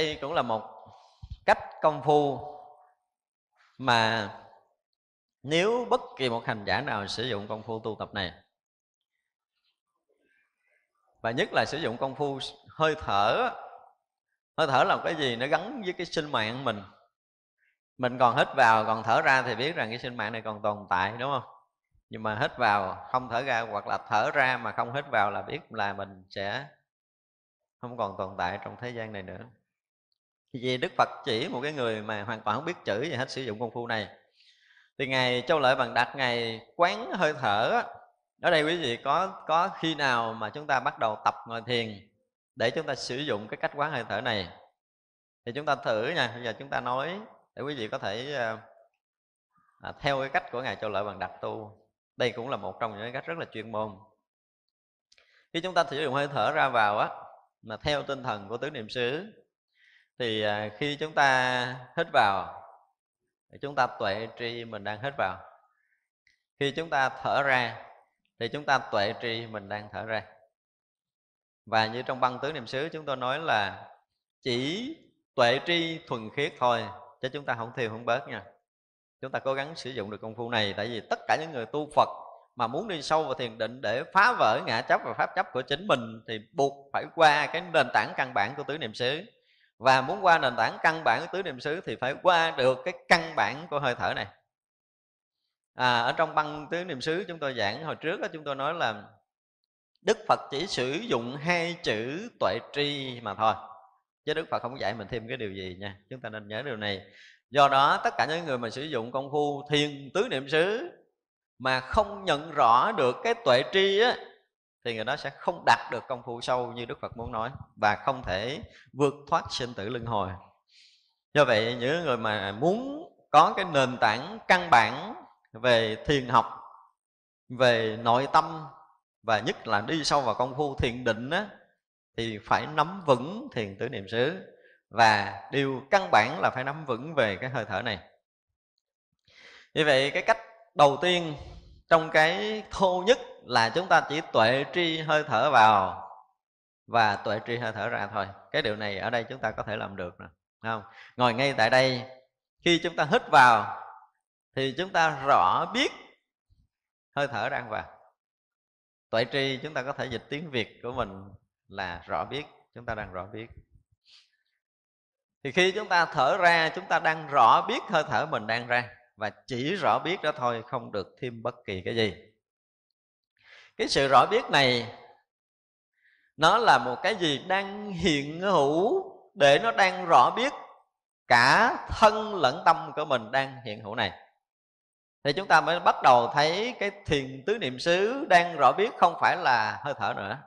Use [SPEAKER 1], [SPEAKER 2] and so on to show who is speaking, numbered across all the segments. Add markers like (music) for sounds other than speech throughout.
[SPEAKER 1] đây cũng là một cách công phu mà nếu bất kỳ một hành giả nào sử dụng công phu tu tập này, và nhất là sử dụng công phu hơi thở hơi thở là cái gì nó gắn với cái sinh mạng mình. Mình còn hít vào, còn thở ra thì biết rằng cái sinh mạng này còn tồn tại, đúng không? Nhưng mà hít vào, không thở ra hoặc là thở ra mà không hít vào là biết là mình sẽ không còn tồn tại trong thế gian này nữa vì đức phật chỉ một cái người mà hoàn toàn không biết chữ và hết sử dụng công phu này. Thì ngày châu lợi bằng đặt ngày quán hơi thở ở đây quý vị có có khi nào mà chúng ta bắt đầu tập ngồi thiền để chúng ta sử dụng cái cách quán hơi thở này? Thì chúng ta thử nha bây giờ chúng ta nói để quý vị có thể ờ, à, theo cái cách của ngài châu lợi bằng đặt tu. Đây cũng là một trong những cách rất là chuyên môn. Khi chúng ta sử dụng hơi thở ra vào á mà theo tinh thần của tứ niệm xứ thì à, khi chúng ta hít vào, chúng ta tuệ tri mình đang hít vào. Khi chúng ta thở ra, thì chúng ta tuệ tri mình đang thở ra. Và như trong băng tứ niệm xứ, chúng tôi nói là chỉ tuệ tri thuần khiết thôi, chứ chúng ta không thiêu, không bớt nha. Chúng ta cố gắng sử dụng được công phu này, tại vì tất cả những người tu phật mà muốn đi sâu vào thiền định để phá vỡ ngã chấp và pháp chấp của chính mình, thì buộc phải qua cái nền tảng căn bản của tứ niệm xứ và muốn qua nền tảng căn bản của tứ niệm xứ thì phải qua được cái căn bản của hơi thở này. À, ở trong băng tứ niệm xứ chúng tôi giảng hồi trước đó, chúng tôi nói là đức phật chỉ sử dụng hai chữ tuệ tri mà thôi chứ đức phật không dạy mình thêm cái điều gì nha. Chúng ta nên nhớ điều này. Do đó tất cả những người mà sử dụng công phu thiền tứ niệm xứ mà không nhận rõ được cái tuệ tri á thì người đó sẽ không đạt được công phu sâu như đức phật muốn nói và không thể vượt thoát sinh tử luân hồi. Do vậy những người mà muốn có cái nền tảng căn bản về thiền học về nội tâm và nhất là đi sâu vào công phu thiền định á, thì phải nắm vững thiền tứ niệm xứ và điều căn bản là phải nắm vững về cái hơi thở này. Như vậy cái cách đầu tiên trong cái thô nhất là chúng ta chỉ tuệ tri hơi thở vào và tuệ tri hơi thở ra thôi. Cái điều này ở đây chúng ta có thể làm được nè không? Ngồi ngay tại đây, khi chúng ta hít vào thì chúng ta rõ biết hơi thở đang vào. Tuệ tri chúng ta có thể dịch tiếng việt của mình là rõ biết, chúng ta đang rõ biết. Thì khi chúng ta thở ra, chúng ta đang rõ biết hơi thở mình đang ra và chỉ rõ biết đó thôi, không được thêm bất kỳ cái gì cái sự rõ biết này, nó là một cái gì đang hiện hữu để nó đang rõ biết cả thân lẫn tâm của mình đang hiện hữu này. Thì chúng ta mới bắt đầu thấy cái thiền tứ niệm xứ đang rõ biết không phải là hơi thở nữa.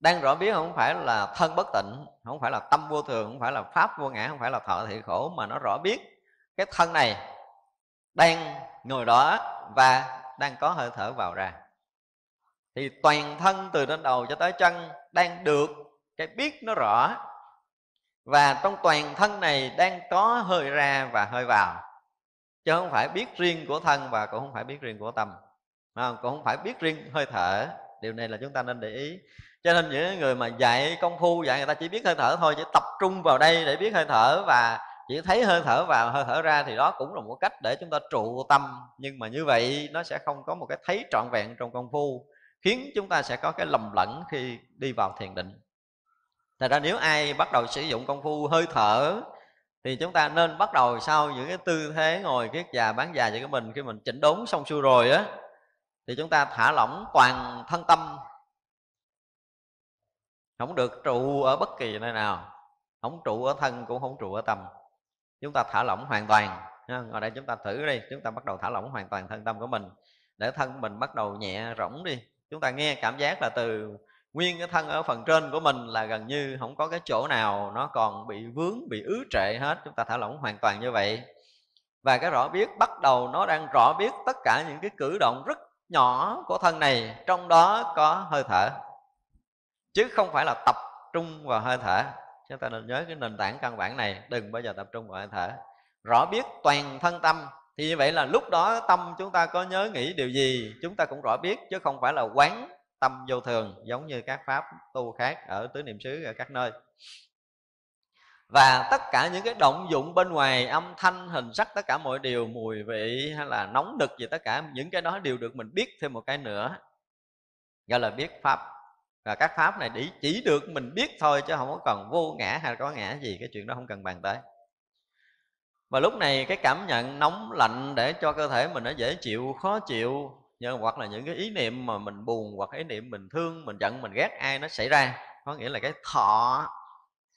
[SPEAKER 1] Đang rõ biết không phải là thân bất tịnh, không phải là tâm vô thường, không phải là pháp vô ngã, không phải là thọ thị khổ, mà nó rõ biết cái thân này đang ngồi đó và đang có hơi thở vào ra thì toàn thân từ trên đầu cho tới chân đang được cái biết nó rõ. Và trong toàn thân này đang có hơi ra và hơi vào. Chứ không phải biết riêng của thân và cũng không phải biết riêng của tâm. Không? cũng không phải biết riêng hơi thở. Điều này là chúng ta nên để ý. Cho nên những người mà dạy công phu, dạy người ta chỉ biết hơi thở thôi, chỉ tập trung vào đây để biết hơi thở và chỉ thấy hơi thở vào hơi thở ra thì đó cũng là một cách để chúng ta trụ tâm. Nhưng mà như vậy nó sẽ không có một cái thấy trọn vẹn trong công phu khiến chúng ta sẽ có cái lầm lẫn khi đi vào thiền định. Thật ra nếu ai bắt đầu sử dụng công phu hơi thở thì chúng ta nên bắt đầu sau những cái tư thế ngồi kiết già, bán già cho cái mình. Khi mình chỉnh đốn xong xuôi rồi á, thì chúng ta thả lỏng toàn thân tâm. Không được trụ ở bất kỳ nơi nào, không trụ ở thân cũng không trụ ở tâm. Chúng ta thả lỏng hoàn toàn ngồi đây chúng ta thử đi, chúng ta bắt đầu thả lỏng hoàn toàn thân tâm của mình. Để thân mình bắt đầu nhẹ rỗng đi chúng ta nghe cảm giác là từ nguyên cái thân ở phần trên của mình là gần như không có cái chỗ nào nó còn bị vướng, bị ứ trệ hết. Chúng ta thả lỏng hoàn toàn như vậy. Và cái rõ biết, bắt đầu nó đang rõ biết tất cả những cái cử động rất nhỏ của thân này, trong đó có hơi thở. Chứ không phải là tập trung vào hơi thở. Chúng ta nên nhớ cái nền tảng căn bản này, đừng bao giờ tập trung vào hơi thở. Rõ biết toàn thân tâm thì như vậy là lúc đó tâm chúng ta có nhớ nghĩ điều gì chúng ta cũng rõ biết chứ không phải là quán tâm vô thường giống như các pháp tu khác ở tứ niệm xứ ở các nơi. Và tất cả những cái động dụng bên ngoài âm thanh hình sắc tất cả mọi điều mùi vị hay là nóng đực gì tất cả những cái đó đều được mình biết thêm một cái nữa gọi là biết pháp. Và các pháp này chỉ, chỉ được mình biết thôi chứ không có cần vô ngã hay có ngã gì cái chuyện đó không cần bàn tới và lúc này cái cảm nhận nóng lạnh để cho cơ thể mình nó dễ chịu, khó chịu nhưng hoặc là những cái ý niệm mà mình buồn hoặc ý niệm mình thương, mình giận, mình ghét ai nó xảy ra. Có nghĩa là cái thọ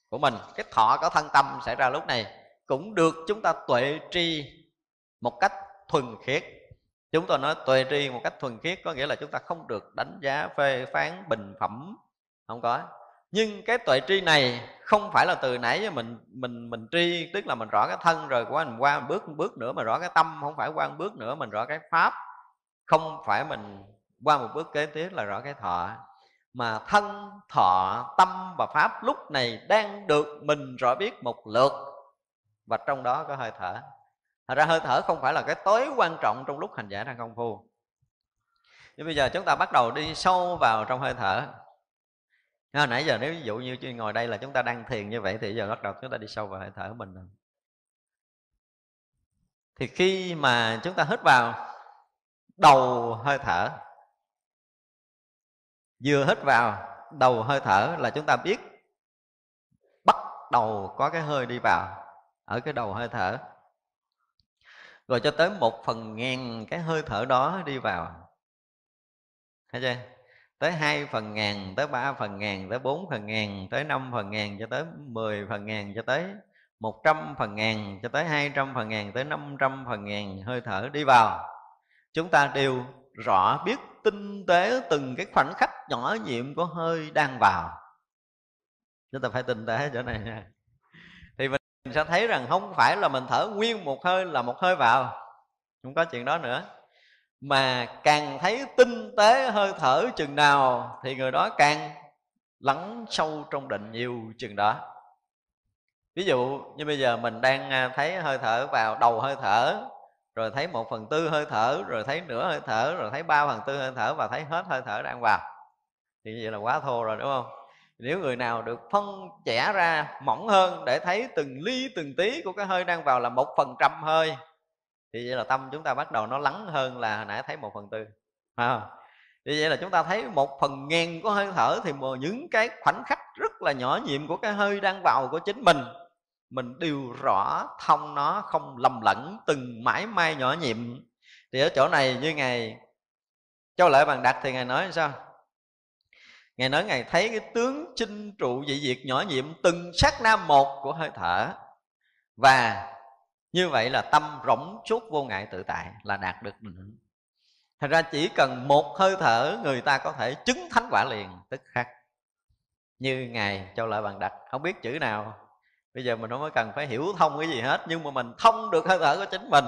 [SPEAKER 1] của mình, cái thọ có thân tâm xảy ra lúc này cũng được chúng ta tuệ tri một cách thuần khiết. Chúng tôi nói tuệ tri một cách thuần khiết có nghĩa là chúng ta không được đánh giá phê phán bình phẩm, không có nhưng cái tuệ tri này không phải là từ nãy mình mình mình tri, tức là mình rõ cái thân rồi, qua mình qua một bước một bước nữa mà rõ cái tâm, không phải qua một bước nữa mình rõ cái pháp. Không phải mình qua một bước kế tiếp là rõ cái thọ. Mà thân, thọ, tâm và pháp lúc này đang được mình rõ biết một lượt. Và trong đó có hơi thở. Thật ra hơi thở không phải là cái tối quan trọng trong lúc hành giả đang công phu. Nhưng bây giờ chúng ta bắt đầu đi sâu vào trong hơi thở à, nãy giờ nếu ví dụ như ngồi đây là chúng ta đang thiền như vậy thì giờ bắt đầu chúng ta đi sâu vào hơi thở của mình rồi. Thì khi mà chúng ta hít vào đầu hơi thở vừa hít vào đầu hơi thở là chúng ta biết bắt đầu có cái hơi đi vào ở cái đầu hơi thở. Rồi cho tới một phần ngàn cái hơi thở đó đi vào. Thấy chưa? Tới hai phần ngàn, tới ba phần ngàn, tới bốn phần ngàn, tới năm phần ngàn cho tới mười phần ngàn cho tới một trăm phần ngàn, cho tới hai trăm phần ngàn, tới năm trăm phần ngàn. Hơi thở đi vào. Chúng ta đều rõ biết tinh tế từng cái khoảnh khắc nhỏ nhiệm của hơi đang vào. Chúng ta phải tinh tế chỗ này nha. Thì mình sẽ thấy rằng không phải là mình thở nguyên một hơi là một hơi vào. Không có chuyện đó nữa mà càng thấy tinh tế hơi thở chừng nào thì người đó càng lắng sâu trong định nhiều chừng đó. Ví dụ như bây giờ mình đang à, thấy hơi thở vào đầu hơi thở, rồi thấy một phần tư hơi thở, rồi thấy nửa hơi thở, rồi thấy ba phần tư hơi thở và thấy hết hơi thở đang vào. Thì như vậy là quá thô rồi, đúng không? Nếu người nào được phân chẻ ra mỏng hơn để thấy từng ly từng tí của cái hơi đang vào là một phần trăm hơi thì vậy là tâm chúng ta bắt đầu nó lắng hơn là hồi nãy thấy một phần tư à, thì vậy là chúng ta thấy một phần ngàn của hơi thở thì những cái khoảnh khắc rất là nhỏ nhiệm của cái hơi đang vào của chính mình mình đều rõ thông nó không lầm lẫn từng mãi may nhỏ nhiệm. Thì ở chỗ này như ngài châu lợi bằng đặt thì ngài nói sao? Ngài nói ngài thấy cái tướng chinh trụ dị diệt nhỏ nhiệm từng sát nam một của hơi thở và như vậy là tâm rỗng suốt vô ngại tự tại là đạt được định thật ra chỉ cần một hơi thở người ta có thể chứng thánh quả liền tức khắc. Như ngài châu lợi bằng đặt không biết chữ nào. Bây giờ mình không có cần phải hiểu thông cái gì hết nhưng mà mình thông được hơi thở của chính mình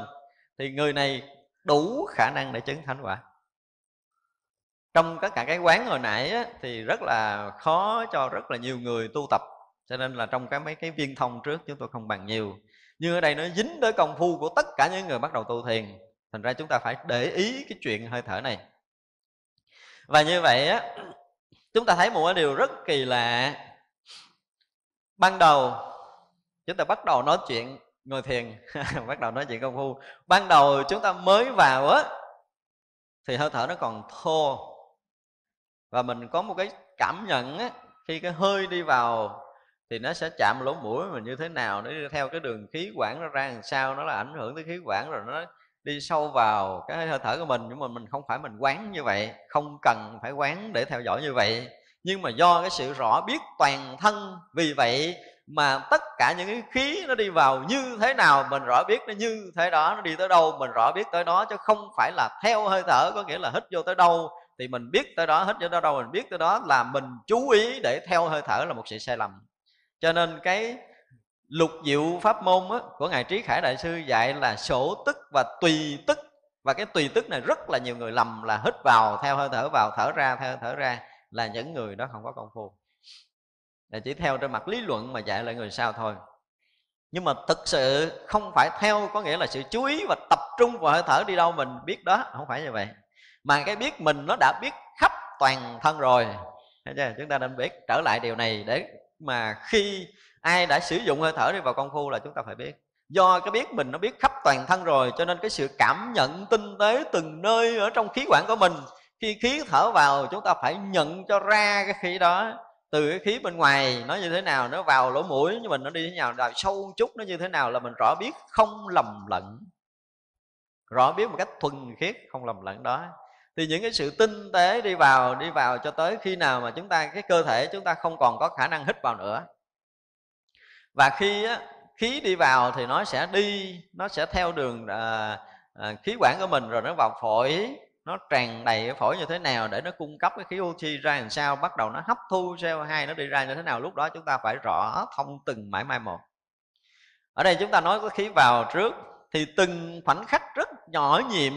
[SPEAKER 1] thì người này đủ khả năng để chứng thánh quả. Trong tất cả cái quán hồi nãy á, thì rất là khó cho rất là nhiều người tu tập cho nên là trong cái mấy cái viên thông trước chúng tôi không bằng nhiều nhưng ở đây nó dính tới công phu của tất cả những người bắt đầu tu thiền, thành ra chúng ta phải để ý cái chuyện hơi thở này. Và như vậy á, chúng ta thấy một cái điều rất kỳ lạ. Ban đầu, chúng ta bắt đầu nói chuyện, ngồi thiền, (laughs) bắt đầu nói chuyện công phu. Ban đầu chúng ta mới vào á, thì hơi thở nó còn thô. Và mình có một cái cảm nhận á, khi cái hơi đi vào thì nó sẽ chạm lỗ mũi mình như thế nào, nó đi theo cái đường khí quản nó ra làm sao, nó là ảnh hưởng tới khí quản rồi nó đi sâu vào cái hơi thở của mình. Nhưng mà mình không phải mình quán như vậy, không cần phải quán để theo dõi như vậy. Nhưng mà do cái sự rõ biết toàn thân, vì vậy mà tất cả những cái khí nó đi vào như thế nào, mình rõ biết nó như thế đó, nó đi tới đâu, mình rõ biết tới đó, chứ không phải là theo hơi thở, có nghĩa là hít vô tới đâu thì mình biết tới đó, hít vô tới đâu, mình biết tới đó là mình chú ý để theo hơi thở là một sự sai lầm cho nên cái lục diệu pháp môn á, của ngài trí khải đại sư dạy là sổ tức và tùy tức. Và cái tùy tức này rất là nhiều người lầm là hít vào theo hơi thở vào thở ra theo hơi thở ra là những người đó không có công phu. Là chỉ theo trên mặt lý luận mà dạy lại người sao thôi. Nhưng mà thực sự không phải theo có nghĩa là sự chú ý và tập trung vào hơi thở đi đâu mình biết đó không phải như vậy. Mà cái biết mình nó đã biết khắp toàn thân rồi. Thấy chưa? chúng ta nên biết trở lại điều này để mà khi ai đã sử dụng hơi thở đi vào công phu là chúng ta phải biết. Do cái biết mình nó biết khắp toàn thân rồi, cho nên cái sự cảm nhận tinh tế từng nơi ở trong khí quản của mình, khi khí thở vào chúng ta phải nhận cho ra cái khí đó. Từ cái khí bên ngoài nó như thế nào, nó vào lỗ mũi như mình nó đi thế nào, đào sâu chút nó như thế nào là mình rõ biết, không lầm lẫn. Rõ biết một cách thuần khiết, không lầm lẫn đó thì những cái sự tinh tế đi vào đi vào cho tới khi nào mà chúng ta cái cơ thể chúng ta không còn có khả năng hít vào nữa. Và khi á, khí đi vào thì nó sẽ đi nó sẽ theo đường à, à, khí quản của mình rồi nó vào phổi nó tràn đầy cái phổi như thế nào để nó cung cấp cái khí oxy ra làm sao bắt đầu nó hấp thu CO2 nó đi ra như thế nào lúc đó chúng ta phải rõ thông từng mãi mai một. Ở đây chúng ta nói có khí vào trước thì từng khoảnh khắc rất nhỏ nhiệm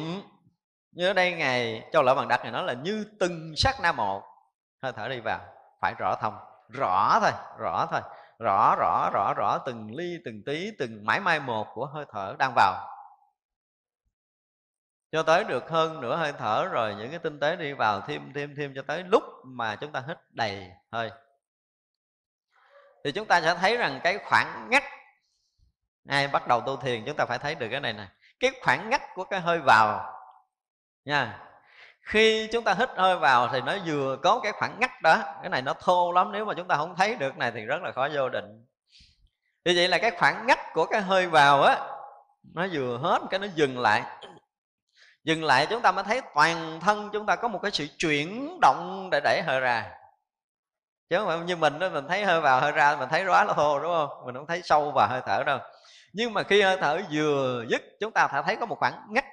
[SPEAKER 1] như ở đây ngài cho lỡ bằng đặt này nói là như từng sát na một. Hơi thở đi vào, phải rõ thông, rõ thôi rõ thôi, rõ rõ rõ rõ từng ly, từng tí, từng mãi mai một của hơi thở đang vào. Cho tới được hơn nửa hơi thở rồi, những cái tinh tế đi vào thêm thêm thêm cho tới lúc mà chúng ta hít đầy hơi. Thì chúng ta sẽ thấy rằng cái khoảng ngắt, ai bắt đầu tu thiền, chúng ta phải thấy được cái này nè. Cái khoảng ngắt của cái hơi vào nha. Khi chúng ta hít hơi vào thì nó vừa có cái khoảng ngắt đó, cái này nó thô lắm, nếu mà chúng ta không thấy được này thì rất là khó vô định. Như vậy là cái khoảng ngắt của cái hơi vào á, nó vừa hết cái nó dừng lại. Dừng lại chúng ta mới thấy toàn thân chúng ta có một cái sự chuyển động để đẩy hơi ra. Chứ không phải như mình đó, mình thấy hơi vào, hơi ra mình thấy rõ là thô, đúng không? Mình không thấy sâu và hơi thở đâu. Nhưng mà khi hơi thở vừa dứt, chúng ta phải thấy có một khoảng ngắt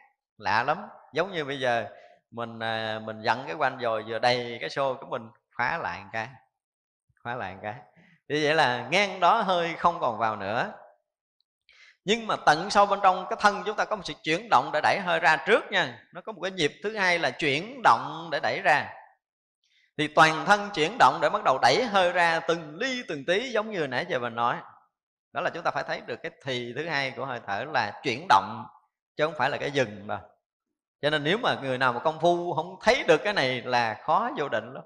[SPEAKER 1] lạ lắm. Giống như bây giờ, mình à, mình dặn cái quanh rồi vừa đầy cái xô của mình, khóa lại một cái, khóa lại một cái. Như vậy là ngang đó hơi không còn vào nữa. Nhưng mà tận sâu bên trong cái thân chúng ta có một sự chuyển động để đẩy hơi ra trước nha. Nó có một cái nhịp thứ hai là chuyển động để đẩy ra. Thì toàn thân chuyển động để bắt đầu đẩy hơi ra từng ly, từng tí, giống như nãy giờ mình nói. Đó là chúng ta phải thấy được cái thì thứ hai của hơi thở là chuyển động, chứ không phải là cái dừng mà cho nên nếu mà người nào mà công phu không thấy được cái này là khó vô định lắm.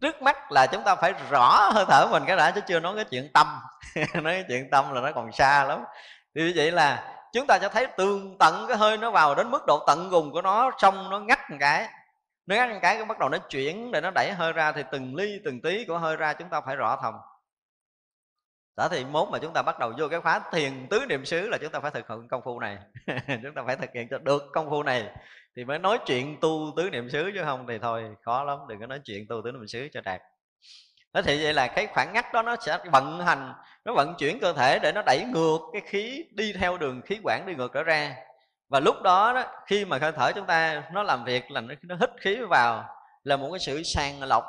[SPEAKER 1] Trước mắt là chúng ta phải rõ hơi thở mình cái đã, chứ chưa nói cái chuyện tâm. (laughs) Nói cái chuyện tâm là nó còn xa lắm. Thì vậy là chúng ta sẽ thấy tương tận cái hơi nó vào đến mức độ tận cùng của nó, xong nó ngắt một cái. Nó ngắt một cái cái bắt đầu nó chuyển để nó đẩy hơi ra, thì từng ly từng tí của hơi ra chúng ta phải rõ thầm đó thì mốt mà chúng ta bắt đầu vô cái khóa thiền tứ niệm xứ là chúng ta phải thực hiện công phu này. (laughs) Chúng ta phải thực hiện cho được công phu này thì mới nói chuyện tu tứ niệm xứ chứ không thì thôi khó lắm đừng có nói chuyện tu tứ niệm xứ cho đạt thế thì vậy là cái khoảng ngắt đó nó sẽ vận hành nó vận chuyển cơ thể để nó đẩy ngược cái khí đi theo đường khí quản đi ngược trở ra. Và lúc đó, đó khi mà hơi thở chúng ta nó làm việc là nó, nó hít khí vào là một cái sự sàng lọc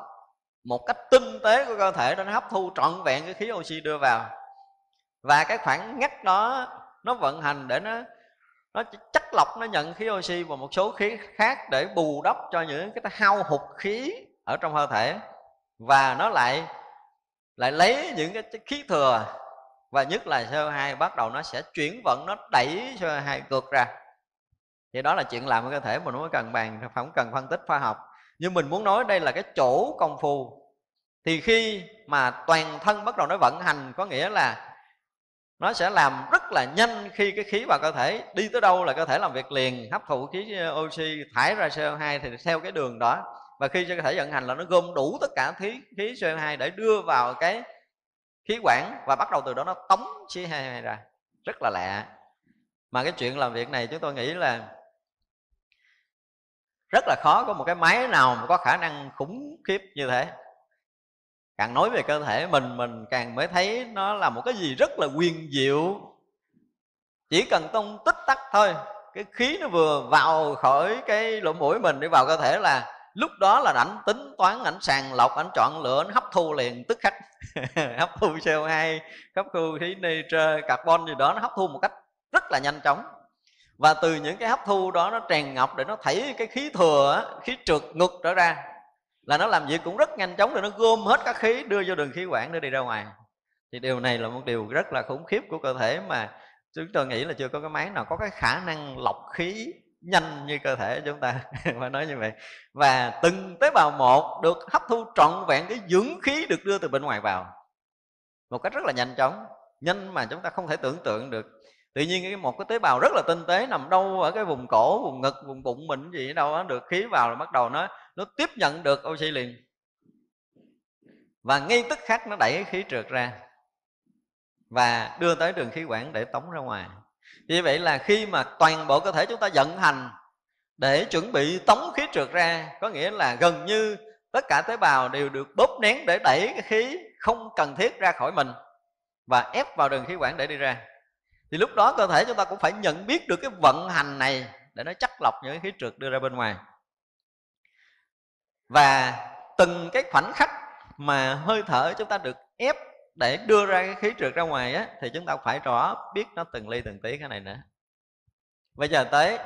[SPEAKER 1] một cách tinh tế của cơ thể để nó hấp thu trọn vẹn cái khí oxy đưa vào. Và cái khoảng ngắt đó, nó vận hành để nó nó chắc lọc, nó nhận khí oxy và một số khí khác để bù đắp cho những cái hao hụt khí ở trong cơ thể. Và nó lại lại lấy những cái khí thừa và nhất là CO2 bắt đầu nó sẽ chuyển vận, nó đẩy CO2 ngược ra. Thì đó là chuyện làm của cơ thể mà nó cần bàn, không cần phân tích khoa học nhưng mình muốn nói đây là cái chỗ công phu. Thì khi mà toàn thân bắt đầu nó vận hành, có nghĩa là nó sẽ làm rất là nhanh khi cái khí vào cơ thể. Đi tới đâu là cơ thể làm việc liền, hấp thụ khí ờ, oxy, thải ra CO2 thì theo cái đường đó. Và khi cho cơ thể vận hành là nó gom đủ tất cả khí khí CO2 để đưa vào cái khí quản và bắt đầu từ đó nó tống CO2 ra. Rất là lạ. Mà cái chuyện làm việc này chúng tôi nghĩ là rất là khó có một cái máy nào mà có khả năng khủng khiếp như thế. Càng nói về cơ thể mình mình càng mới thấy nó là một cái gì rất là quyền diệu. Chỉ cần tông tích tắc thôi, cái khí nó vừa vào khỏi cái lỗ mũi mình đi vào cơ thể là lúc đó là ảnh tính toán, ảnh sàng lọc, ảnh chọn lựa, ảnh hấp thu liền, tức khắc. (laughs) Hấp thu CO2 hấp thu khí nitơ carbon gì đó, nó hấp thu một cách rất là nhanh chóng và từ những cái hấp thu đó nó tràn ngọc để nó thảy cái khí thừa khí trượt ngực trở ra. Là nó làm việc cũng rất nhanh chóng để nó gom hết các khí, đưa vô đường khí quản để đi ra ngoài. Thì điều này là một điều rất là khủng khiếp của cơ thể mà chúng tôi nghĩ là chưa có cái máy nào có cái khả năng lọc khí nhanh như cơ thể chúng ta. (laughs) Phải nói như vậy. Và từng tế bào một được hấp thu trọn vẹn cái dưỡng khí được đưa từ bên ngoài vào. Một cách rất là nhanh chóng. Nhanh mà chúng ta không thể tưởng tượng được tự nhiên cái một cái tế bào rất là tinh tế nằm đâu ở cái vùng cổ, vùng ngực, vùng bụng mình gì đâu đó được khí vào là bắt đầu nó nó tiếp nhận được oxy liền. Và ngay tức khắc nó đẩy khí trượt ra và đưa tới đường khí quản để tống ra ngoài. Như vậy là khi mà toàn bộ cơ thể chúng ta vận hành để chuẩn bị tống khí trượt ra, có nghĩa là gần như tất cả tế bào đều được bóp nén để đẩy cái khí không cần thiết ra khỏi mình và ép vào đường khí quản để đi ra thì lúc đó cơ thể chúng ta cũng phải nhận biết được cái vận hành này để nó chắc lọc những cái khí trượt đưa ra bên ngoài. Và từng cái khoảnh khắc mà hơi thở chúng ta được ép để đưa ra cái khí trượt ra ngoài á, thì chúng ta phải rõ biết nó từng ly từng tí cái này nữa. Bây giờ tới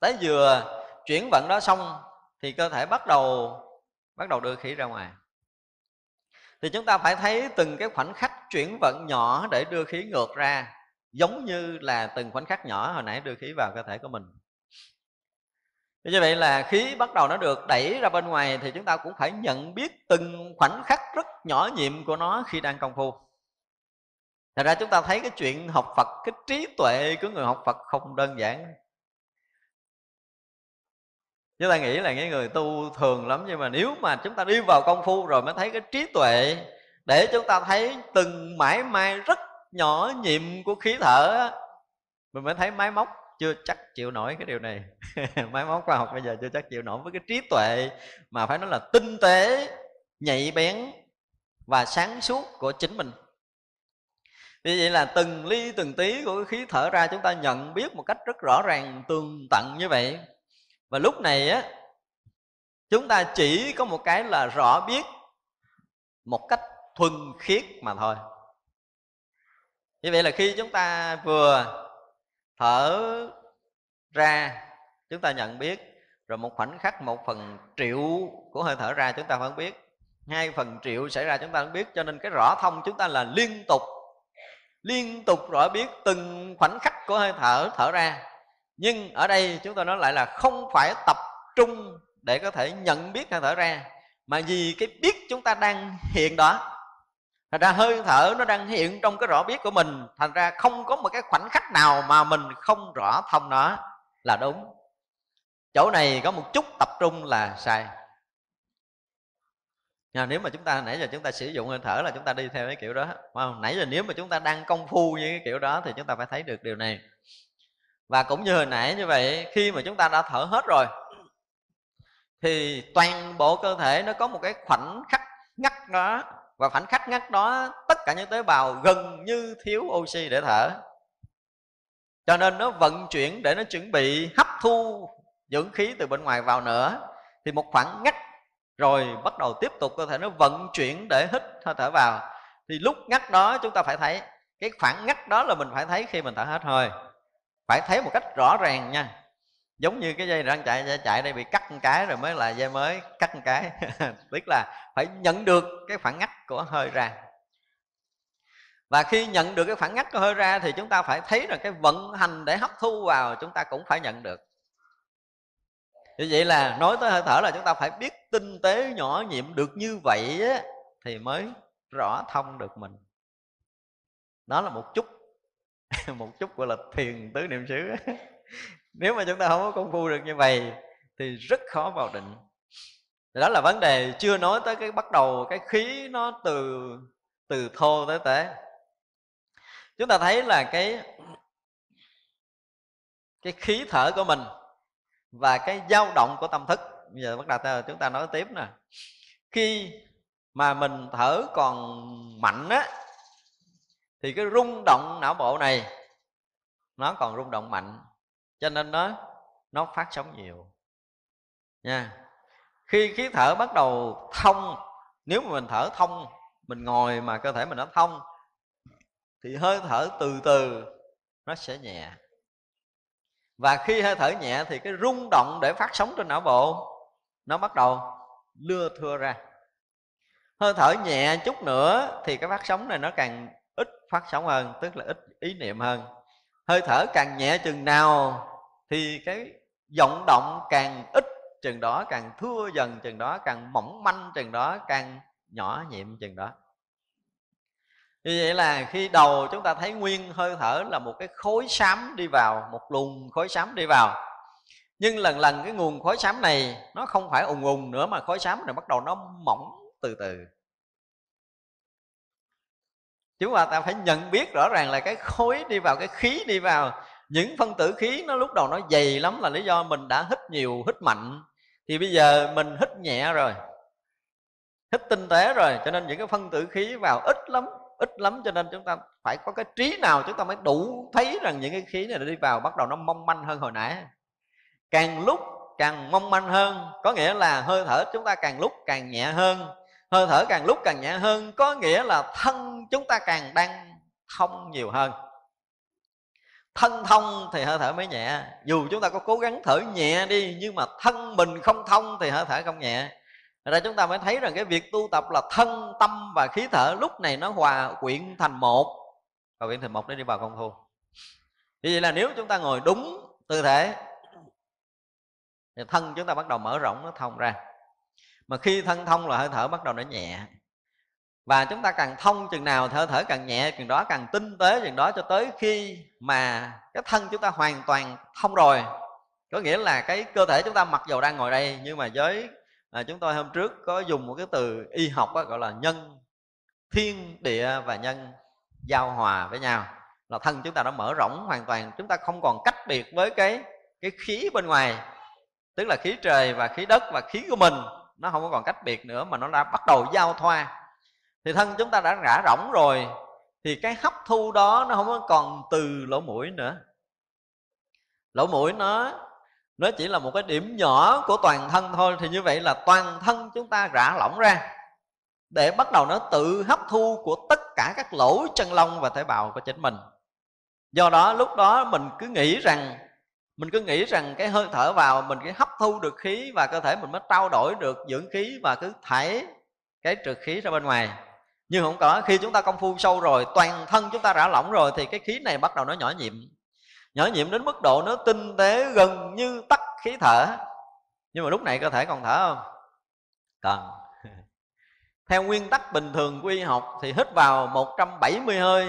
[SPEAKER 1] tới vừa chuyển vận đó xong thì cơ thể bắt đầu bắt đầu đưa khí ra ngoài. Thì chúng ta phải thấy từng cái khoảnh khắc chuyển vận nhỏ để đưa khí ngược ra giống như là từng khoảnh khắc nhỏ hồi nãy đưa khí vào cơ thể của mình. Như vậy là khí bắt đầu nó được đẩy ra bên ngoài thì chúng ta cũng phải nhận biết từng khoảnh khắc rất nhỏ nhiệm của nó khi đang công phu. Thật ra chúng ta thấy cái chuyện học Phật, Cái trí tuệ của người học Phật không đơn giản. Chúng ta nghĩ là những người tu thường lắm, Nhưng mà nếu mà chúng ta đi vào công phu rồi mới thấy cái trí tuệ Để chúng ta thấy từng mãi mai rất nhỏ nhiệm của khí thở Mình mới thấy máy móc chưa chắc chịu nổi cái điều này. (laughs) Máy móc khoa học bây giờ chưa chắc chịu nổi với cái trí tuệ mà phải nói là tinh tế, nhạy bén và sáng suốt của chính mình. Vì vậy là từng ly, từng tí của cái khí thở ra chúng ta nhận biết một cách rất rõ ràng, tường tận như vậy. Và lúc này á, chúng ta chỉ có một cái là rõ biết một cách thuần khiết mà thôi như vậy là khi chúng ta vừa thở ra, chúng ta nhận biết rồi một khoảnh khắc, một phần triệu của hơi thở ra chúng ta vẫn biết. Hai phần triệu xảy ra chúng ta vẫn biết, cho nên cái rõ thông chúng ta là liên tục liên tục rõ biết từng khoảnh khắc của hơi thở thở ra. Nhưng ở đây chúng ta nói lại là không phải tập trung để có thể nhận biết hơi thở ra, mà vì cái biết chúng ta đang hiện đó Thành ra hơi thở nó đang hiện trong cái rõ biết của mình. Thành ra không có một cái khoảnh khắc nào mà mình không rõ thông nó. Là đúng. Chỗ này có một chút tập trung là sai. Nha, nếu mà chúng ta nãy giờ chúng ta sử dụng hơi thở là chúng ta đi theo cái kiểu đó. Không? nãy giờ nếu mà chúng ta đang công phu như cái kiểu đó thì chúng ta phải thấy được điều này. Và cũng như hồi nãy như vậy khi mà chúng ta đã thở hết rồi thì toàn bộ cơ thể nó có một cái khoảnh khắc ngắt đó và khoảnh khắc ngắt đó, tất cả những tế bào gần như thiếu oxy để thở. Cho nên nó vận chuyển để nó chuẩn bị hấp thu dưỡng khí từ bên ngoài vào nữa. Thì một khoảng ngắt rồi bắt đầu tiếp tục cơ thể nó vận chuyển để hít hơi thở vào. Thì lúc ngắt đó chúng ta phải thấy, cái khoảng ngắt đó là mình phải thấy khi mình thở hết hơi. Phải thấy một cách rõ ràng nha giống như cái dây đang chạy dây chạy đây bị cắt một cái rồi mới là dây mới cắt một cái. (laughs) Tức là phải nhận được cái phản ngắt của hơi ra. Và khi nhận được cái phản ngắt của hơi ra thì chúng ta phải thấy là cái vận hành để hấp thu vào chúng ta cũng phải nhận được. Như vậy là nói tới hơi thở là chúng ta phải biết tinh tế nhỏ nhiệm được như vậy á, thì mới rõ thông được mình. Đó là một chút (laughs) một chút gọi là thiền tứ niệm xứ. (laughs) nếu mà chúng ta không có công phu được như vậy thì rất khó vào định. Đó là vấn đề chưa nói tới cái bắt đầu, cái khí nó từ từ thô tới tế. Chúng ta thấy là cái cái khí thở của mình và cái dao động của tâm thức. Bây giờ bắt đầu chúng ta nói tiếp nè. Khi mà mình thở còn mạnh á, thì cái rung động não bộ này, nó còn rung động mạnh cho nên nó nó phát sóng nhiều. Nha. Khi khí thở bắt đầu thông, nếu mà mình thở thông, mình ngồi mà cơ thể mình nó thông, thì hơi thở từ từ nó sẽ nhẹ. Và khi hơi thở nhẹ thì cái rung động để phát sóng trên não bộ, nó bắt đầu lưa thưa ra. Hơi thở nhẹ chút nữa thì cái phát sóng này nó càng ít phát sóng hơn, tức là ít ý niệm hơn hơi thở càng nhẹ chừng nào thì cái vọng động càng ít chừng đó, càng thưa dần chừng đó, càng mỏng manh chừng đó, càng nhỏ nhiệm chừng đó. Như vậy là khi đầu chúng ta thấy nguyên hơi thở là một cái khối xám đi vào, một luồng khối xám đi vào. Nhưng lần lần cái nguồn khối xám này nó không phải ùng ùng nữa mà khối xám này bắt đầu nó mỏng từ từ chúng ta phải nhận biết rõ ràng là cái khối đi vào, cái khí đi vào. Những phân tử khí nó lúc đầu nó dày lắm là lý do mình đã hít nhiều, hít mạnh. Thì bây giờ mình hít nhẹ rồi, hít tinh tế rồi, cho nên những cái phân tử khí vào ít lắm ít lắm cho nên chúng ta phải có cái trí nào chúng ta mới đủ thấy rằng những cái khí này đi vào, bắt đầu nó mong manh hơn hồi nãy. Càng lúc càng mong manh hơn, có nghĩa là hơi thở chúng ta càng lúc càng nhẹ hơn hơi thở càng lúc càng nhẹ hơn, có nghĩa là thân chúng ta càng đang thông nhiều hơn. Thân thông thì hơi thở mới nhẹ, dù chúng ta có cố gắng thở nhẹ đi, nhưng mà thân mình không thông thì hơi thở không nhẹ. Ra chúng ta mới thấy rằng cái việc tu tập là thân tâm và khí thở lúc này nó hòa quyện thành một. Và quyện thành một để đi vào công thu như vậy là nếu chúng ta ngồi đúng tư thế, thì thân chúng ta bắt đầu mở rộng, nó thông ra mà khi thân thông là hơi thở bắt đầu nó nhẹ. Và chúng ta càng thông chừng nào thở thở càng nhẹ chừng đó càng tinh tế chừng đó cho tới khi mà cái thân chúng ta hoàn toàn thông rồi. Có nghĩa là cái cơ thể chúng ta mặc dầu đang ngồi đây nhưng mà với à, chúng tôi hôm trước có dùng một cái từ y học đó, gọi là nhân thiên địa và nhân giao hòa với nhau. Là thân chúng ta đã mở rộng hoàn toàn chúng ta không còn cách biệt với cái cái khí bên ngoài tức là khí trời và khí đất và khí của mình nó không có còn cách biệt nữa mà nó đã bắt đầu giao thoa. Thì thân chúng ta đã rã rỗng rồi, thì cái hấp thu đó nó không có còn từ lỗ mũi nữa. Lỗ mũi nó nó chỉ là một cái điểm nhỏ của toàn thân thôi, thì như vậy là toàn thân chúng ta rã lỏng ra. Để bắt đầu nó tự hấp thu của tất cả các lỗ chân lông và tế bào của chính mình. Do đó, lúc đó mình cứ nghĩ rằng mình cứ nghĩ rằng cái hơi thở vào mình cứ hấp thu được khí và cơ thể mình mới trao đổi được dưỡng khí và cứ thải cái trượt khí ra bên ngoài. Nhưng không có, khi chúng ta công phu sâu rồi, toàn thân chúng ta rã lỏng rồi thì cái khí này bắt đầu nó nhỏ nhiệm nhỏ nhiệm đến mức độ nó tinh tế gần như tắt khí thở. Nhưng mà lúc này cơ thể còn thở không? Còn. (laughs) Theo nguyên tắc bình thường của y học thì hít vào 170 hơi,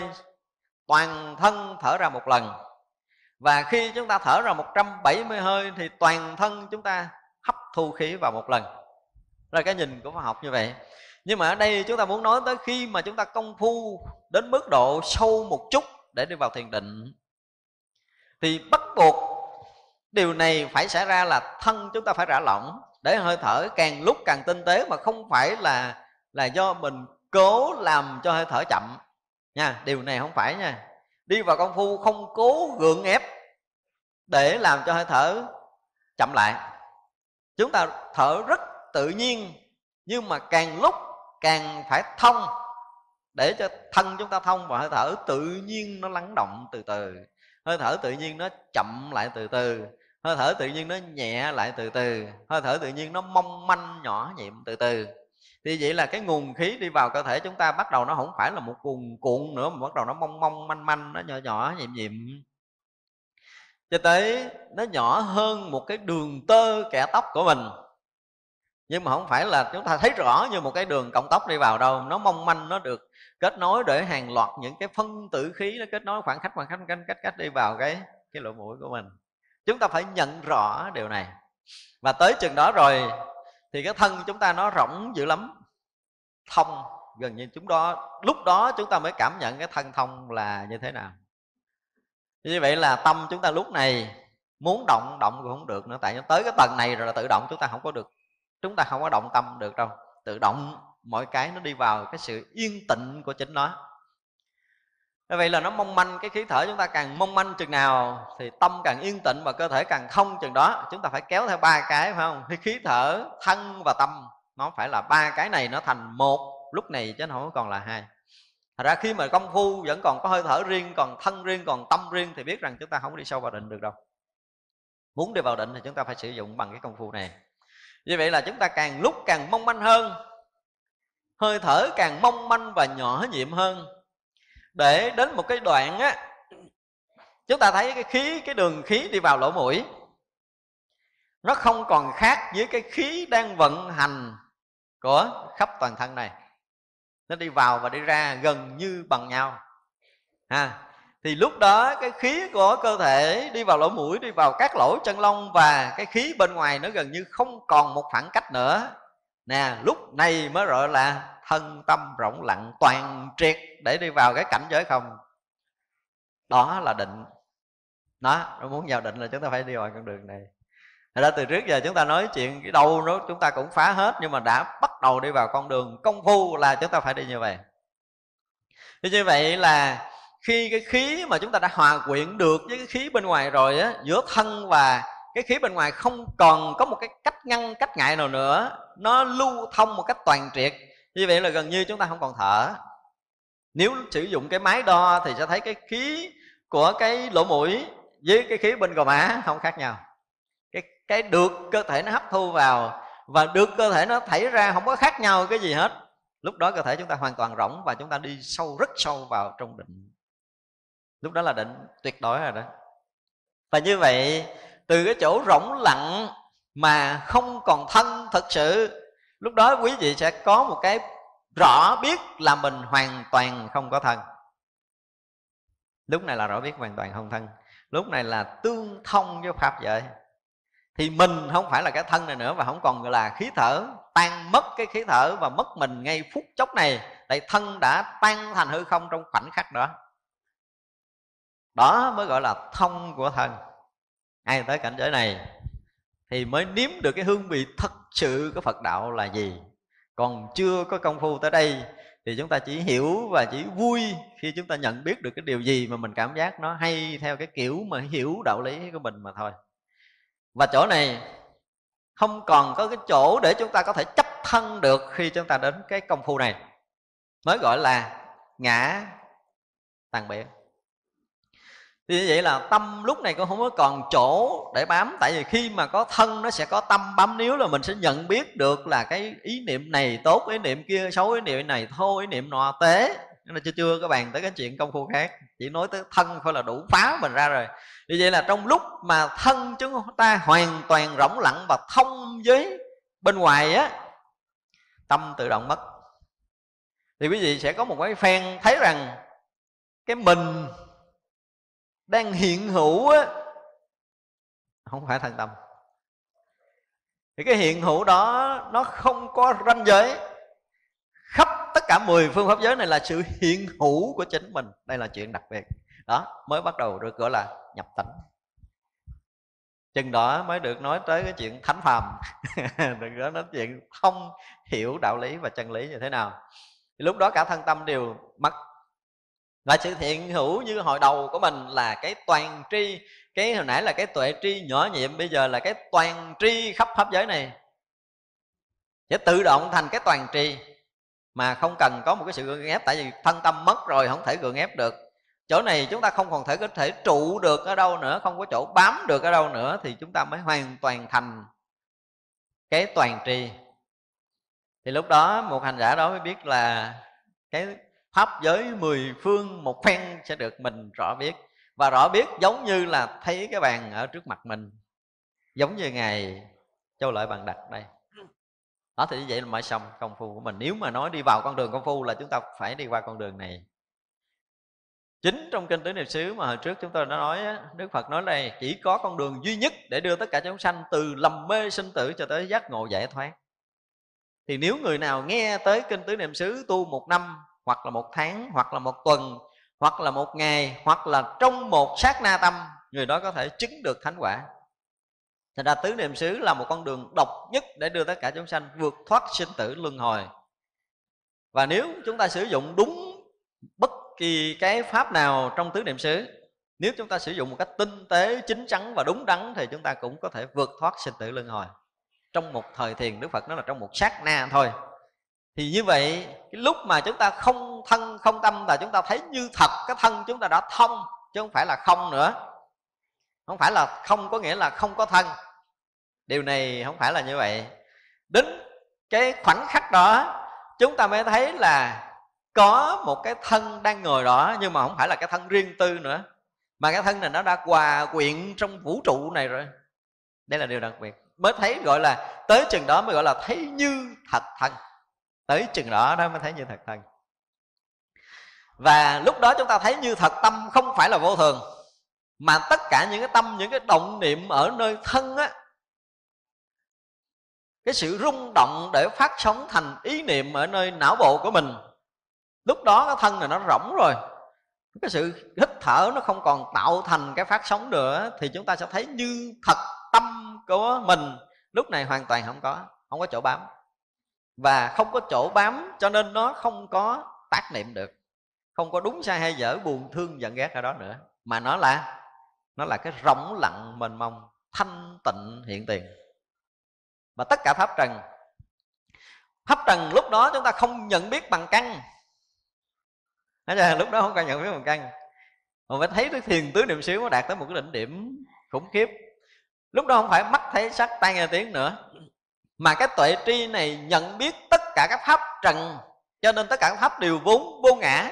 [SPEAKER 1] toàn thân thở ra một lần và khi chúng ta thở ra 170 hơi thì toàn thân chúng ta hấp thu khí vào một lần. Là cái nhìn của khoa học như vậy. Nhưng mà ở đây chúng ta muốn nói tới khi mà chúng ta công phu đến mức độ sâu một chút để đi vào thiền định, thì bắt buộc điều này phải xảy ra là thân chúng ta phải rã lỏng để hơi thở càng lúc càng tinh tế mà không phải là là do mình cố làm cho hơi thở chậm. Nha, điều này không phải nha đi vào công phu, không cố gượng ép để làm cho hơi thở chậm lại. Chúng ta thở rất tự nhiên, nhưng mà càng lúc càng phải thông. Để cho thân chúng ta thông và hơi thở tự nhiên nó lắng động từ từ. Hơi thở tự nhiên nó chậm lại từ từ. Hơi thở tự nhiên nó nhẹ lại từ từ. Hơi thở tự nhiên nó mong manh nhỏ nhiệm từ từ thì vậy là cái nguồn khí đi vào cơ thể chúng ta bắt đầu nó không phải là một cuồn cuộn nữa, mà bắt đầu nó mong mong, manh manh, nó nhỏ nhỏ nhiệm nhiệm cho tới nó nhỏ hơn một cái đường tơ kẻ tóc của mình. Nhưng mà không phải là chúng ta thấy rõ như một cái đường cộng tóc đi vào đâu, nó mong manh, nó được kết nối để hàng loạt những cái phân tử khí nó kết nối khoảng cách khoảng cách cách cách cách đi vào cái cái lỗ mũi của mình. Chúng ta phải nhận rõ điều này. Và tới chừng đó rồi thì cái thân chúng ta nó rỗng dữ lắm. Thông, gần như chúng đó, lúc đó chúng ta mới cảm nhận cái thân thông là như thế nào. Như vậy là tâm chúng ta lúc này muốn động động cũng không được nữa. Tại tới cái tầng này rồi là tự động chúng ta không có được, chúng ta không có động tâm được đâu. Tự động mọi cái nó đi vào cái sự yên tịnh của chính nó vậy là nó mong manh cái khí thở chúng ta càng mong manh chừng nào thì tâm càng yên tịnh và cơ thể càng không chừng đó. Chúng ta phải kéo theo ba cái phải không? Thì khí thở thân và tâm. Nó phải là ba cái này nó thành một lúc này chứ nó không còn là hai. Thật ra khi mà công phu vẫn còn có hơi thở riêng Còn thân riêng, còn tâm riêng Thì biết rằng chúng ta không đi sâu vào định được đâu. Muốn đi vào định thì chúng ta phải sử dụng bằng cái công phu này. Như vậy là chúng ta càng lúc càng mong manh hơn Hơi thở càng mong manh và nhỏ nhiệm hơn. Để đến một cái đoạn á Chúng ta thấy cái khí, cái đường khí đi vào lỗ mũi. Nó không còn khác với cái khí đang vận hành Của khắp toàn thân này. Nó đi vào và đi ra gần như bằng nhau. Ha thì lúc đó cái khí của cơ thể đi vào lỗ mũi đi vào các lỗ chân lông và cái khí bên ngoài nó gần như không còn một khoảng cách nữa nè, lúc này mới gọi là thân tâm rộng lặng toàn triệt để đi vào cái cảnh giới không? Đó là định. Đó nó muốn vào định là chúng ta phải đi vào con đường này. Thật ra từ trước giờ chúng ta nói chuyện cái đâu nó chúng ta cũng phá hết, nhưng mà đã bắt đầu đi vào con đường công phu là chúng ta phải đi như vậy. Thì như vậy là khi cái khí mà chúng ta đã hòa quyện được với cái khí bên ngoài rồi á, giữa thân và cái khí bên ngoài không còn có một cái cách ngăn, cách ngại nào nữa. Nó lưu thông một cách toàn triệt. Như vậy là gần như chúng ta không còn thở. Nếu sử dụng cái máy đo thì sẽ thấy cái khí của cái lỗ mũi với cái khí bên gò má không khác nhau. Cái cái được cơ thể nó hấp thu vào và được cơ thể nó thảy ra không có khác nhau cái gì hết. Lúc đó cơ thể chúng ta hoàn toàn rỗng và chúng ta đi sâu, rất sâu vào trong định. Lúc đó là định tuyệt đối rồi đó. Và như vậy từ cái chỗ rỗng lặng mà không còn thân thật sự, lúc đó quý vị sẽ có một cái rõ biết là mình hoàn toàn không có thân. Lúc này là rõ biết hoàn toàn không thân. Lúc này là tương thông với pháp vậy thì mình không phải là cái thân này nữa và không còn là khí thở, tan mất cái khí thở và mất mình ngay phút chốc này, tại thân đã tan thành hư không trong khoảnh khắc đó. Đó mới gọi là thông của thân ai tới cảnh giới này thì mới nếm được cái hương vị thật sự của phật đạo là gì. Còn chưa có công phu tới đây thì chúng ta chỉ hiểu và chỉ vui khi chúng ta nhận biết được cái điều gì mà mình cảm giác nó hay theo cái kiểu mà hiểu đạo lý của mình mà thôi. Và chỗ này không còn có cái chỗ để chúng ta có thể chấp thân được khi chúng ta đến cái công phu này, mới gọi là ngã tàn biệt thì như vậy là tâm lúc này cũng không có còn chỗ để bám. Tại vì khi mà có thân, nó sẽ có tâm bám níu là mình sẽ nhận biết được là cái ý niệm này tốt, ý niệm kia xấu, ý niệm này thô, ý niệm nọ tế. Nên là chưa chưa các bạn tới cái chuyện công phu khác. Chỉ nói tới thân thôi là đủ phá mình ra rồi. Như vậy là trong lúc mà thân chúng ta hoàn toàn rỗng lặng và thông với bên ngoài á, tâm tự động mất. Thì quý vị sẽ có một cái phen thấy rằng cái mình đang hiện hữu á. Không phải thân tâm. Thì cái hiện hữu đó, nó không có ranh giới. Khắp tất cả 10 phương pháp giới này là sự hiện hữu của chính mình. Đây là chuyện đặc biệt. Đó, mới bắt đầu được gọi là nhập tánh. Chừng đó mới được nói tới cái chuyện thánh phàm. (laughs) Đừng có nói chuyện không hiểu đạo lý và chân lý như thế nào. Thì lúc đó cả thân tâm đều mất và sự thiện hữu như hồi đầu của mình là cái toàn tri. Cái hồi nãy là cái tuệ tri nhỏ nhiệm, bây giờ là cái toàn tri khắp pháp giới này. Sẽ tự động thành cái toàn tri, mà không cần có một cái sự gượng ép, tại vì thân tâm mất rồi, không thể gượng ép được. Chỗ này chúng ta không còn thể có thể trụ được ở đâu nữa, không có chỗ bám được ở đâu nữa, thì chúng ta mới hoàn toàn thành cái toàn tri. Thì lúc đó một hành giả đó mới biết là cái pháp giới mười phương một phen sẽ được mình rõ biết. Và rõ biết giống như là thấy cái bàn ở trước mặt mình. Giống như ngài châu lợi bằng đặt đây. Đó, thì như vậy là mới xong công phu của mình. Nếu mà nói đi vào con đường công phu là chúng ta phải đi qua con đường này. Chính trong kinh tứ niệm xứ mà hồi trước chúng tôi đã nói đức phật nói đây chỉ có con đường duy nhất để đưa tất cả chúng sanh từ lầm mê sinh tử cho tới giác ngộ giải thoát. Thì nếu người nào nghe tới kinh tứ niệm xứ tu một năm hoặc là một tháng hoặc là một tuần hoặc là một ngày hoặc là trong một sát na tâm người đó có thể chứng được thánh quả Thành ra tứ niệm xứ là một con đường độc nhất để đưa tất cả chúng sanh vượt thoát sinh tử luân hồi. Và nếu chúng ta sử dụng đúng bất kỳ cái pháp nào trong tứ niệm xứ, nếu chúng ta sử dụng một cách tinh tế, chính chắn và đúng đắn thì chúng ta cũng có thể vượt thoát sinh tử luân hồi. Trong một thời thiền Đức Phật nói là trong một sát na thôi thì như vậy, cái lúc mà chúng ta không thân, không tâm là chúng ta thấy như thật cái thân chúng ta đã thông, chứ không phải là không nữa. Không phải là không có nghĩa là không có thân. Điều này không phải là như vậy. Đến cái khoảnh khắc đó, chúng ta mới thấy là có một cái thân đang ngồi đó, nhưng mà không phải là cái thân riêng tư nữa, mà cái thân này nó đã hòa quyện trong vũ trụ này rồi. Đây là điều đặc biệt. Mới thấy gọi là, tới chừng đó mới gọi là thấy như thật thân tới chừng đó đó mới thấy như thật thân và lúc đó chúng ta thấy như thật tâm không phải là vô thường, mà tất cả những cái tâm, những cái động niệm ở nơi thân á, cái sự rung động để phát sóng thành ý niệm ở nơi não bộ của mình, lúc đó cái thân này nó rỗng rồi. Cái sự hít thở nó không còn tạo thành cái phát sóng nữa thì chúng ta sẽ thấy như thật tâm của mình. Lúc này hoàn toàn không có không có chỗ bám và không có chỗ bám, cho nên nó không có tác niệm được. Không có đúng sai hay dở, buồn thương giận ghét ở đó nữa. Mà nó là nó là cái rỗng lặng mênh mông, thanh tịnh hiện tiền. Và tất cả pháp trần pháp trần lúc đó chúng ta không nhận biết bằng căn Thấy lúc đó không cần nhận biết bằng căn mà phải thấy cái thiền tứ niệm xíu nó đạt tới một cái đỉnh điểm khủng khiếp. Lúc đó không phải mắt thấy sắc, tai nghe tiếng nữa mà cái tuệ tri này nhận biết tất cả các pháp trần, cho nên tất cả các pháp đều vốn vô ngã.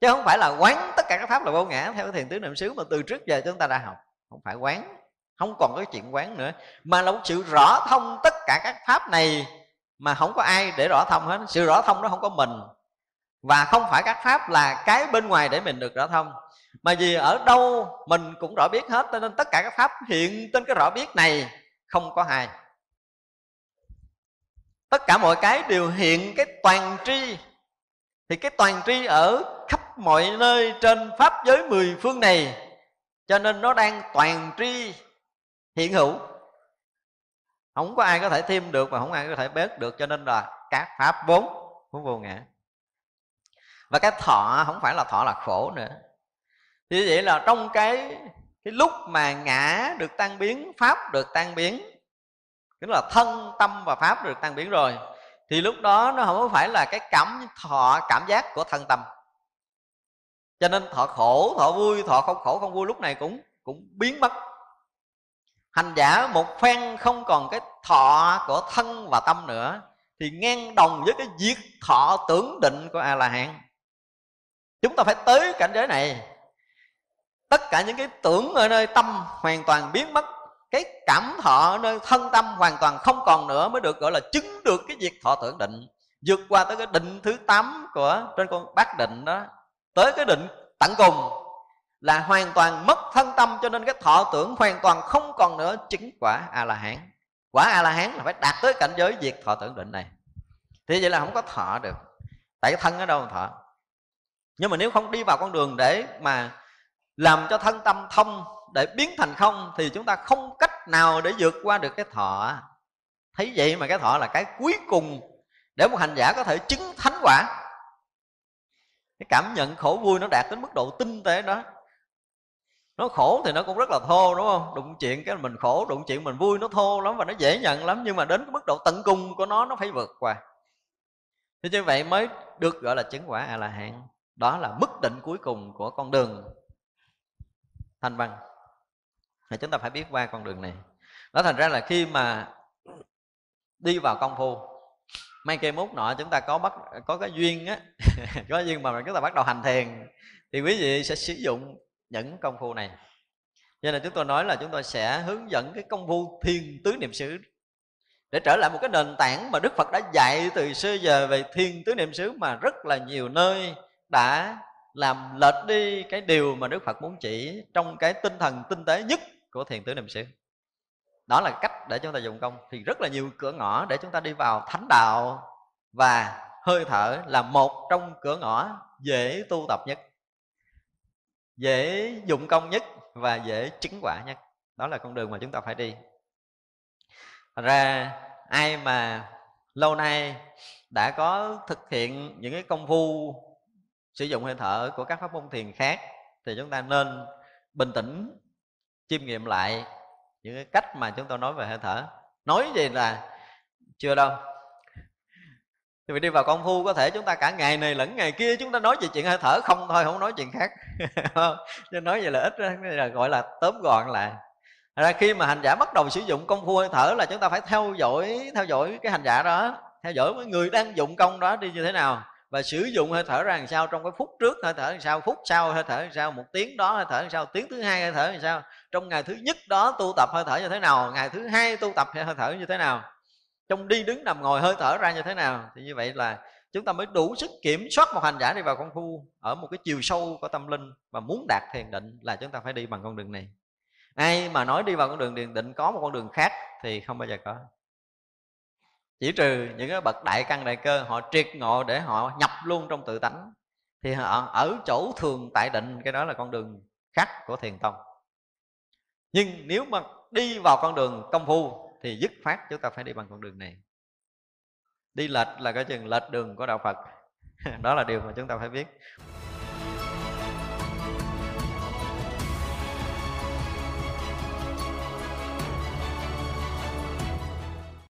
[SPEAKER 1] Chứ không phải là quán tất cả các pháp là vô ngã, theo cái thiền tứ niệm xứ mà từ trước giờ chúng ta đã học. Không phải quán, không còn cái chuyện quán nữa. Mà là một sự rõ thông tất cả các pháp này, mà không có ai để rõ thông hết. Sự rõ thông đó không có mình. Và không phải các pháp là cái bên ngoài để mình được rõ thông. Mà vì ở đâu mình cũng rõ biết hết, cho nên tất cả các pháp hiện trên cái rõ biết này không có hai tất cả mọi cái đều hiện cái toàn tri. Thì cái toàn tri ở khắp mọi nơi trên pháp giới mười phương này. Cho nên nó đang toàn tri, hiện hữu. Không có ai có thể thêm được và không ai có thể bớt được. Cho nên là các pháp vốn vốn vô ngã. Và cái thọ, không phải là thọ là khổ nữa. Thì vậy là trong cái cái lúc mà ngã được tan biến, pháp được tan biến tức là thân tâm và pháp được tan biến rồi. Thì lúc đó nó không phải là cái cảm, thọ, cảm giác của thân tâm. Cho nên thọ khổ, thọ vui, thọ không khổ, không vui lúc này cũng cũng biến mất. Hành giả một phen không còn cái thọ của thân và tâm nữa, thì ngang đồng với cái diệt thọ tưởng định của a la hán chúng ta phải tới cảnh giới này. Tất cả những cái tưởng ở nơi tâm hoàn toàn biến mất cái cảm thọ nơi thân tâm hoàn toàn không còn nữa mới được gọi là chứng được cái việc thọ tưởng định. Vượt qua tới cái định thứ 8 của trên con bát định đó. Tới cái định tận cùng là hoàn toàn mất thân tâm cho nên cái thọ tưởng hoàn toàn không còn nữa. Chứng quả a la hán quả a la hán là phải đạt tới cảnh giới diệt thọ tưởng định này. Thì vậy là không có thọ được. Tại cái thân ở đâu mà thọ. Nhưng mà nếu không đi vào con đường để mà làm cho thân tâm thông để biến thành không thì chúng ta không cách nào để vượt qua được cái thọ. Thấy vậy mà cái thọ là cái cuối cùng để một hành giả có thể chứng thánh quả. Cái cảm nhận khổ vui nó đạt đến mức độ tinh tế đó. Nó khổ thì nó cũng rất là thô, đúng không? Đụng chuyện cái mình khổ, đụng chuyện mình vui nó thô lắm và nó dễ nhận lắm, nhưng mà đến cái mức độ tận cùng của nó nó phải vượt qua. Thế như vậy mới được gọi là chứng quả a la hán. Đó là mức định cuối cùng của con đường thanh văn thì chúng ta phải biết qua con đường này. Đó thành ra là khi mà đi vào công phu mang cây mút nọ chúng ta có bắt, có cái duyên á, (laughs) có duyên mà chúng ta bắt đầu hành thiền, thì quý vị sẽ sử dụng những công phu này. Cho nên chúng tôi nói là chúng tôi sẽ hướng dẫn cái công phu thiền tứ niệm xứ để trở lại một cái nền tảng mà Đức Phật đã dạy từ xưa giờ về thiền tứ niệm xứ mà rất là nhiều nơi đã làm lệch đi cái điều mà Đức Phật muốn chỉ trong cái tinh thần tinh tế nhất của thiền tứ niệm xứ đó là cách để chúng ta dùng công. Thì rất là nhiều cửa ngõ để chúng ta đi vào thánh đạo và hơi thở là một trong cửa ngõ dễ tu tập nhất, dễ dụng công nhất và dễ chứng quả nhất. Đó là con đường mà chúng ta phải đi. Thật ra, ai mà lâu nay đã có thực hiện những cái công phu sử dụng hơi thở của các pháp môn thiền khác, thì chúng ta nên bình tĩnh chiêm nghiệm lại những cái cách mà chúng tôi nói về hơi thở. Nói gì là chưa đâu. Thì đi vào công phu, có thể chúng ta cả ngày này lẫn ngày kia chúng ta nói về chuyện hơi thở, không thôi, không nói chuyện khác. (laughs) Cho nói vậy là ít là gọi là tóm gọn lại. Ra khi mà hành giả bắt đầu sử dụng công phu hơi thở là chúng ta phải theo dõi theo dõi cái hành giả đó, theo dõi mấy người đang dụng công đó đi như thế nào. Và sử dụng hơi thở ra làm sao, trong cái phút trước hơi thở làm sao, phút sau hơi thở làm sao, một tiếng đó hơi thở làm sao, tiếng thứ hai hơi thở làm sao trong ngày thứ nhất đó tu tập hơi thở như thế nào? Ngày thứ hai tu tập hơi thở như thế nào? Trong đi đứng nằm ngồi hơi thở ra như thế nào? Thì như vậy là chúng ta mới đủ sức kiểm soát một hành giả đi vào công phu ở một cái chiều sâu của tâm linh và muốn đạt thiền định là chúng ta phải đi bằng con đường này. Ai mà nói đi vào con đường thiền định có một con đường khác thì không bao giờ có. Chỉ trừ những cái bậc đại căn đại cơ họ triệt ngộ để họ nhập luôn trong tự tánh thì họ ở chỗ thường tại định, cái đó là con đường khác của thiền tông nhưng nếu mà đi vào con đường công phu thì dứt phát chúng ta phải đi bằng con đường này. Đi lệch là cái chừng lệch đường của đạo phật. (laughs) Đó là điều mà chúng ta phải biết.